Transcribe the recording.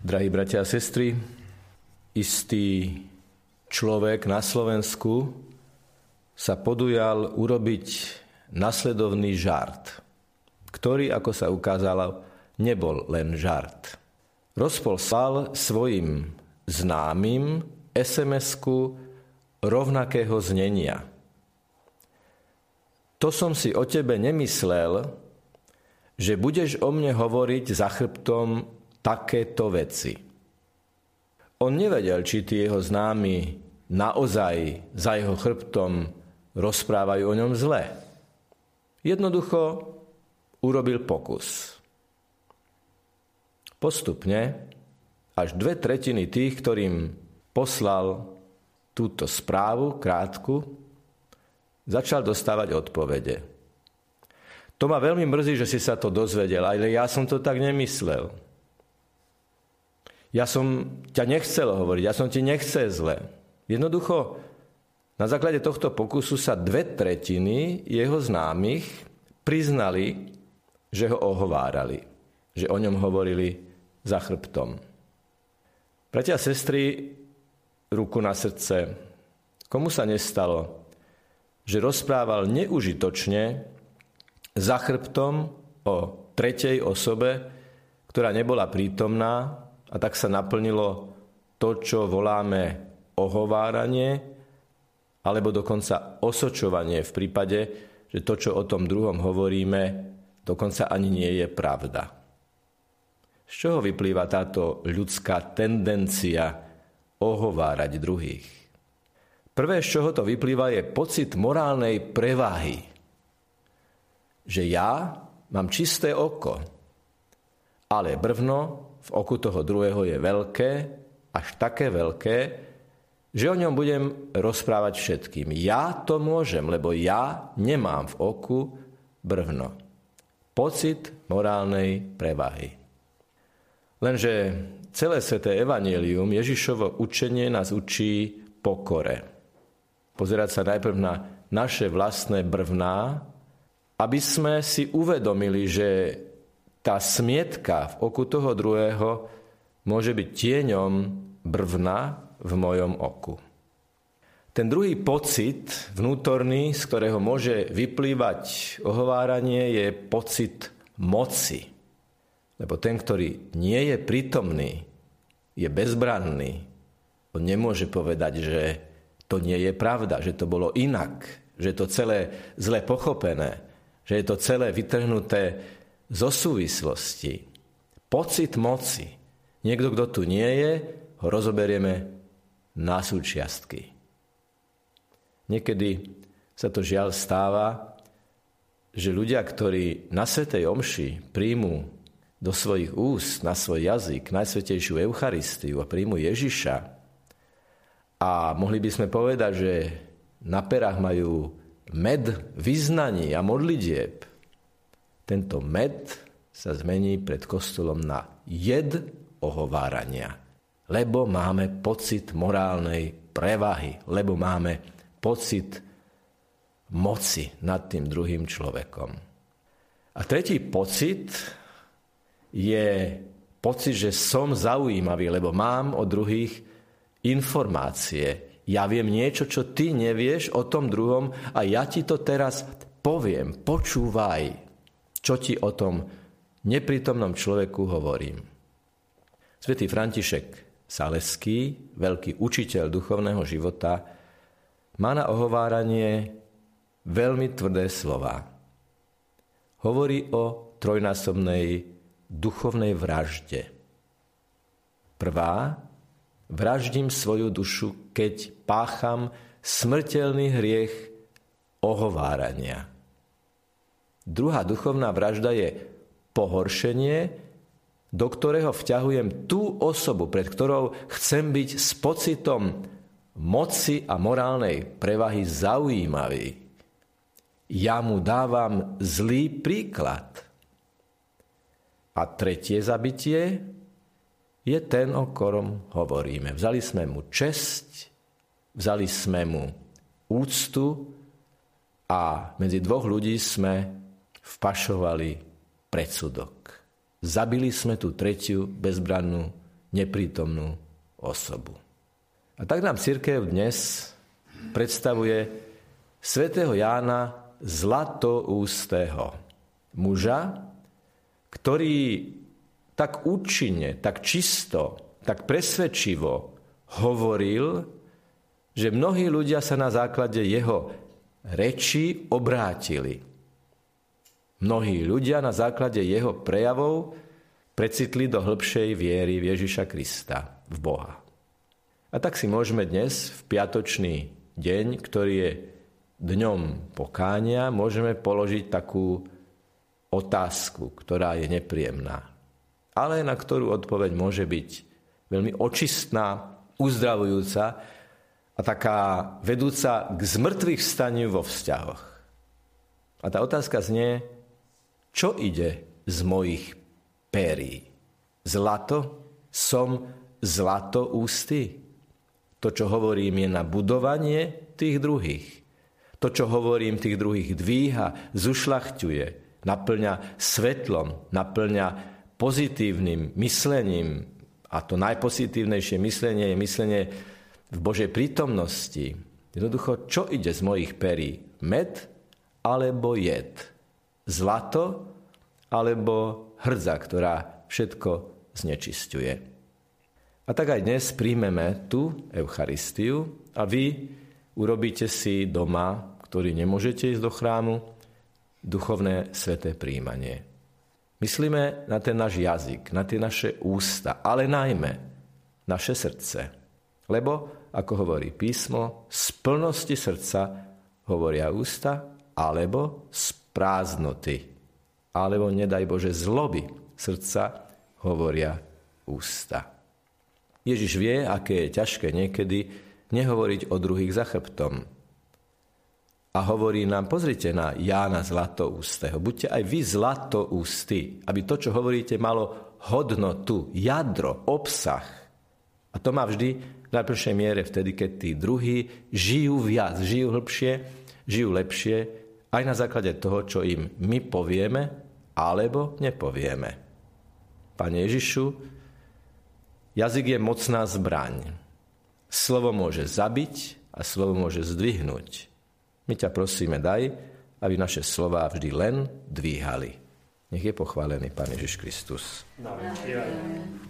Drahí bratia a sestry, istý človek na Slovensku sa podujal urobiť nasledovný žart, ktorý, ako sa ukázalo, nebol len žart. Rozposlal svojim známym SMS-ku rovnakého znenia. To som si o tebe nemyslel, že budeš o mne hovoriť za chrbtom takéto veci. On nevedel, či tí jeho známi naozaj za jeho chrbtom rozprávajú o ňom zle. Jednoducho urobil pokus. Postupne až dve tretiny tých, ktorým poslal túto správu krátku, začal dostávať odpovede. To ma veľmi mrzí, že si sa to dozvedel, ale ja som to tak nemyslel. Ja som ťa nechcel hovoriť, ja som ti nechcel zle. Jednoducho, na základe tohto pokusu sa dve tretiny jeho známych priznali, že ho ohovárali, že o ňom hovorili za chrbtom. Bratia a sestry, ruku na srdce, komu sa nestalo, že rozprával neužitočne za chrbtom o tretej osobe, ktorá nebola prítomná a tak sa naplnilo to, čo voláme ohováranie, alebo dokonca osočovanie v prípade, že to, čo o tom druhom hovoríme, dokonca ani nie je pravda. Z čoho vyplýva táto ľudská tendencia ohovárať druhých? Prvé, z čoho to vyplýva, je pocit morálnej prevahy. Že ja mám čisté oko, ale brvno v oku toho druhého je veľké, až také veľké, že o ňom budem rozprávať všetkým. Ja to môžem, lebo ja nemám v oku brvno. Pocit morálnej prevahy. Lenže celé sveté evanílium, Ježišovo učenie nás učí pokore. Pozerať sa najprv na naše vlastné brvná, aby sme si uvedomili, že tá smietka v oku toho druhého môže byť tieňom brvna v mojom oku. Ten druhý pocit vnútorný, z ktorého môže vyplývať ohováranie, je pocit moci. Lebo ten, ktorý nie je prítomný, je bezbranný. On nemôže povedať, že to nie je pravda, že to bolo inak, že je to celé zle pochopené, že je to celé vytrhnuté zo súvislosti. Pocit moci. Niekto, kto tu nie je, ho rozoberieme na súčiastky. Niekedy sa to žiaľ stáva, že ľudia, ktorí na Svetej Omši príjmu do svojich úst, na svoj jazyk, Najsvetejšiu Eucharistiu a príjmu Ježiša, a mohli by sme povedať, že na perách majú med vyznaní a modlitieb, tento med sa zmení pred kostolom na jed ohovárania. Lebo máme pocit morálnej prevahy, lebo máme pocit moci nad tým druhým človekom. A tretí pocit je pocit, že som zaujímavý, lebo mám od druhých informácie. Ja viem niečo, čo ty nevieš o tom druhom a ja ti to teraz poviem. Počúvaj. Čo ti o tom neprítomnom človeku hovorím? Svetý František Saleský, veľký učiteľ duchovného života, má na ohováranie veľmi tvrdé slova. Hovorí o trojnásobnej duchovnej vražde. Prvá, vraždím svoju dušu, keď pácham smrteľný hriech ohovárania. Druhá duchovná vražda je pohoršenie, do ktorého vťahujem tú osobu, pred ktorou chcem byť s pocitom moci a morálnej prevahy zaujímavý. Ja mu dávam zlý príklad. A tretie zabitie je ten, o ktorom hovoríme. Vzali sme mu česť, vzali sme mu úctu a medzi dvoch ľudí sme vpašovali predsudok. Zabili sme tú tretiu bezbrannú neprítomnú osobu. A tak nám církev dnes predstavuje svätého Jána zlatoústého muža, ktorý tak účinne, tak čisto, tak presvedčivo hovoril, že mnohí ľudia sa na základe jeho reči obrátili. Mnohí ľudia na základe jeho prejavov precitli do hĺbšej viery v Ježiša Krista, v Boha. A tak si môžeme dnes, v piatočný deň, ktorý je dňom pokánia, môžeme položiť takú otázku, ktorá je nepríjemná, ale na ktorú odpoveď môže byť veľmi očistná, uzdravujúca a taká vedúca k zmrtvých vstaniu vo vzťahoch. A tá otázka znie, čo ide z mojich pérí? Zlato? Som zlato ústy? To, čo hovorím, je na budovanie tých druhých. To, čo hovorím, tých druhých dvíha, zušľachťuje, naplňa svetlom, naplňa pozitívnym myslením. A to najpozitívnejšie myslenie je myslenie v Božej prítomnosti. Jednoducho, čo ide z mojich perí? Med alebo jed? Zlato alebo hrdza, ktorá všetko znečisťuje. A tak aj dnes príjmeme tú Eucharistiu a vy urobíte si doma, ktorý nemôžete ísť do chrámu, duchovné sveté príjmanie. Myslíme na ten náš jazyk, na tie naše ústa, ale najmä naše srdce. Lebo, ako hovorí písmo, z plnosti srdca hovoria ústa, alebo z prázdnoty, alebo nedaj Bože zloby srdca hovoria ústa. Ježiš vie, aké je ťažké niekedy nehovoriť o druhých za chrbtom. A hovorí nám, pozrite na Jána Zlatoústeho, buďte aj vy zlatoústy, aby to, čo hovoríte, malo hodnotu, jadro, obsah. A to má vždy v najprvšej miere vtedy, keď tí druhí žijú viac, žijú hĺbšie, žijú lepšie, aj na základe toho, čo im my povieme, alebo nepovieme. Pane Ježišu, Jazyk je mocná zbraň. Slovo môže zabiť a slovo môže zdvihnúť. My ťa prosíme, daj, aby naše slova vždy len dvíhali. Nech je pochválený Pán Ježiš Kristus. Amen.